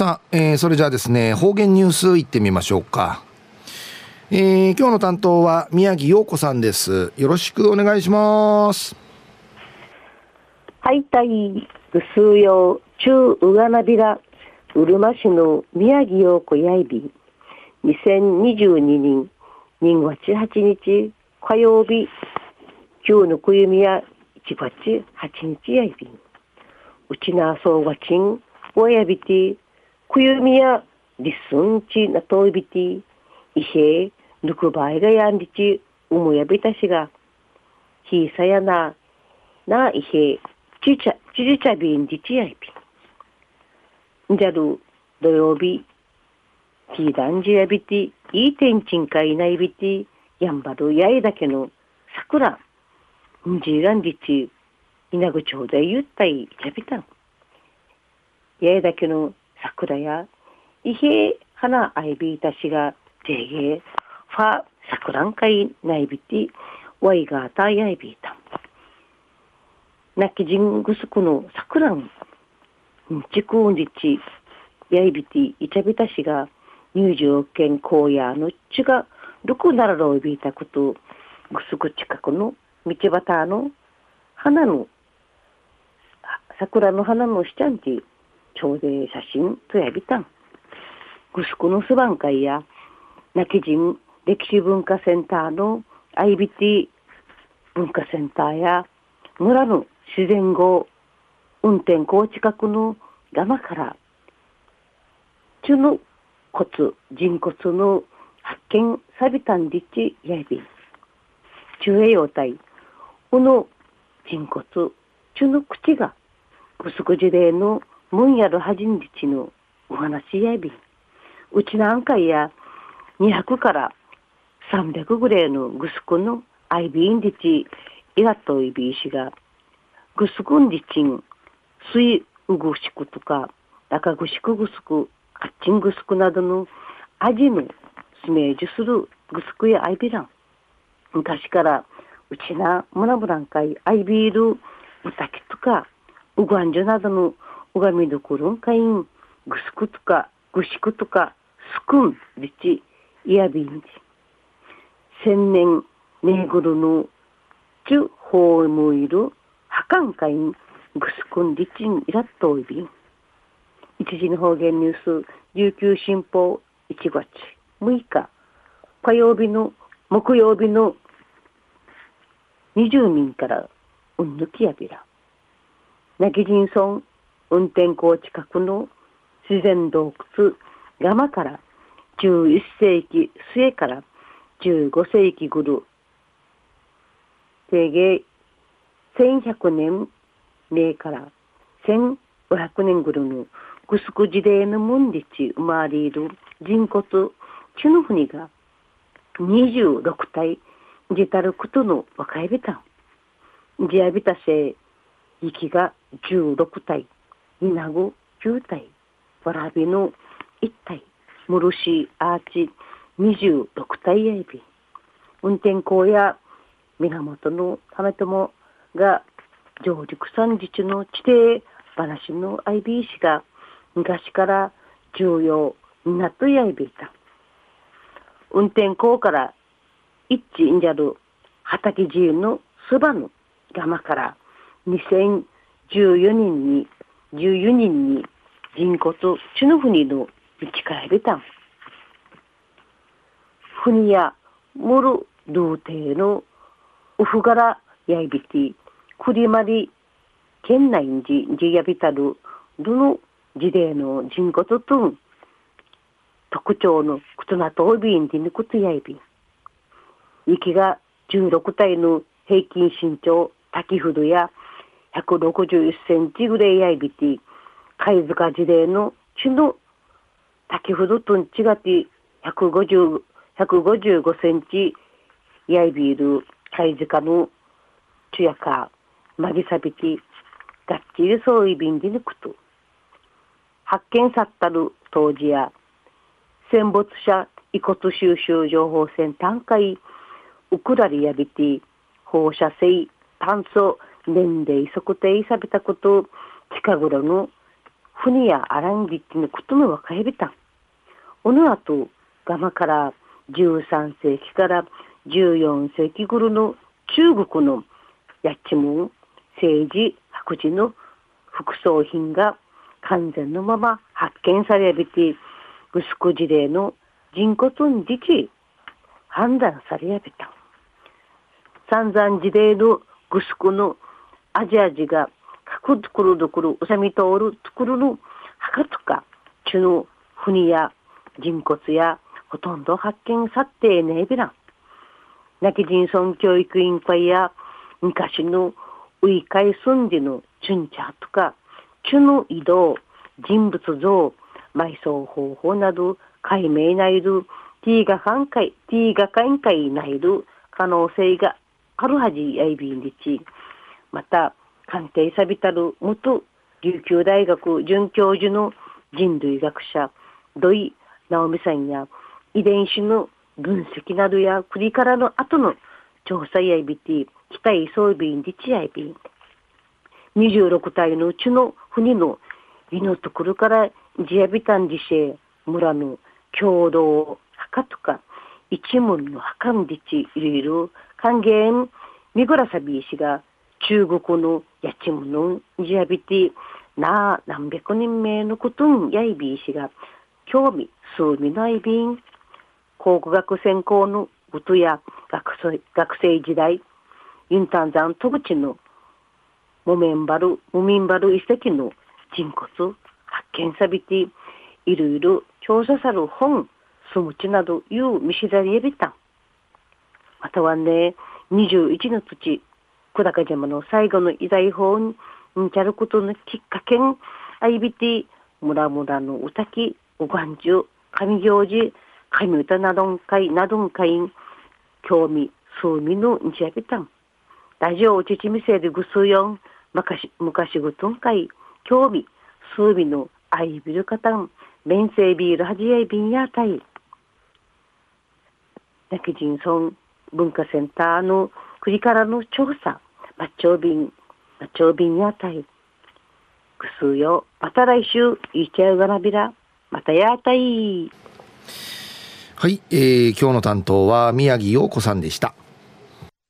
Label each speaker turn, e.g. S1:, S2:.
S1: さあ、えー、それじゃあですね、方言ニュースいってみましょうか。えー、今日の担当は宮城陽子さんです。よろしくお願いします。
S2: はい、たい、ぐすうよう、中うがなびら、うるま市の宮城陽子やいび、2022年2月8日火曜日、今日のくゆみや1月8日やいび、うちなそうがちん、おやびて、くゆみやりすんちなといびて、いへ、ぬくばいがやんりち、うむやびたしが、ひさやな、な、いへ、ちちゃ、ちじちゃびんじちやいび。んじゃる、土曜日、ティーダンジやびて、いい天んかいないびて、やんばるやいだけの、桜、んじらんじち、いなぐちょうだいゆったい、やびたん。やいだけの桜や、いへ花あいびいたしが、ぜげ、ファ、桜んかいないびて、わいがたやいびいた。なきじんぐすくの桜ん、ちくうんじち、やいびて、いちゃびたしが、入場券荒野のちが、どこならろいびいたこと、ぐすく近くの道端の花の、桜の花のしちゃんち、朝礼写真とやびたん。ぐすくのすばん会や、泣き人歴史文化センターの IBT 文化センターや、村の自然語運転校近くの山から、中の骨、人骨の発見さびたんりちやび、中栄養体、この人骨、中の口が、ぐすくじれのもんやるはじんじちぬお話やびん。うちなんかいや200から300ぐらいのぐすくのあいびんじちいがといびいしが。ぐすくんじちん、すいうぐしくとか、なかぐしくぐすく、かっちんぐすくなどの味のすめじジするぐすくやあいびらん。昔からうちなむらぶらんかいあいびいるうたきとか、うごあんじゅなどのうがみどころんかいん、ぐすくとか、ぐしくとか、すくん、りち、いやびんじ。千年、ねぐるの、ちゅ、ほうむいる、はかんかいん、ぐすくんりちん、いらっといびん。一時の方言ニュース、琉球新報1月6日、火曜日の、木曜日の20人から、うんぬきやびら。なぎじんそん、運転港近くの自然洞窟山から11世紀末から15世紀ぐる定芸1100年目から1500年ぐるのぐすく時代の門日生まれる人骨チュの船が26体ジたることの若いべたん。ジアビタせ息が16体。稲子9体、わらびの1体、ムルシアーチ26体やいび、運転校や源の為友が上陸産自治の地底話の IB 氏が昔から重要になっとやいびいた。運転校から一致んじゃる畑自由のそばの山から2014年に14人に人骨チュノフニの道から出たん。フニやムルルーテーのウフガラヤイビティ、クリマリ県内にジヤビタルルの時代の人骨と特徴のクトナトービンディヌクトヤイビ。息が16体の平均身長、滝ふどや161センチぐらいやいびて、貝塚時代の血の滝ほどとん違って150、155センチやいびる貝塚の血やか、まぎさびて、がっちりそういびんで抜くと。発見さったる当時や、戦没者遺骨収集情報センター会、ウクラリやびて、放射性炭素年齢測定されたこと近頃の船やアランギってのことの若いびたん。おの後、ガマから13世紀から14世紀頃の中国のやっちむん、政治、白磁の副葬品が完全のまま発見されびて、グスク事例の人骨に自治判断されやびた。散々事例のグスクのアジア人が各ところどころ、うさみ通るところの墓とか、中の船や人骨やほとんど発見さってねえびらん。亡き人村教育委員会や昔のウイカイスンデのチュンチャとか、中の移動、人物像、埋葬方法など解明ないるティーガ関係、ティーガ関係ないる可能性があるはじやいびんりち。また、鑑定さびたる元琉球大学准教授の人類学者、土井直美さんや遺伝子の分析などや国からの後の調査やいびて、期待装備にちやいび。26体のうちの船の胃のところからジアビタン自生村の共同墓とか一門の墓んでちいろいろ還元みごらさび石が中国のやちむのジアビティな何百人目のことんやいび石が興味数味ないびん考古学専攻のことや学生学生時代ユンタンザン戸口のモメンバル、モミンバル遺跡の人骨発見さびていろいろ調査さる本、スムチなどいう見知られびた。またはね、21の土、久高島の最後の遺財法にんちゃることのきっかけん、あいびて、村々の歌き、おがんじゅう、神行事、神歌などんかい、などんかいん、興味、数味のんちゃびたん。ラジオおちちみせでぐすよん、昔、昔ぐとんかい、興味、数味のアイビルカタン、面生ビールはじやいびんやたい。泣き人村文化センターの国からの調査、マッチョビン、マッチョビンやたい。ぐすうよ、また来週、いっちゃうがなびら、またやたい。
S1: はい、えー、今日の担当は宮城洋子さんでした。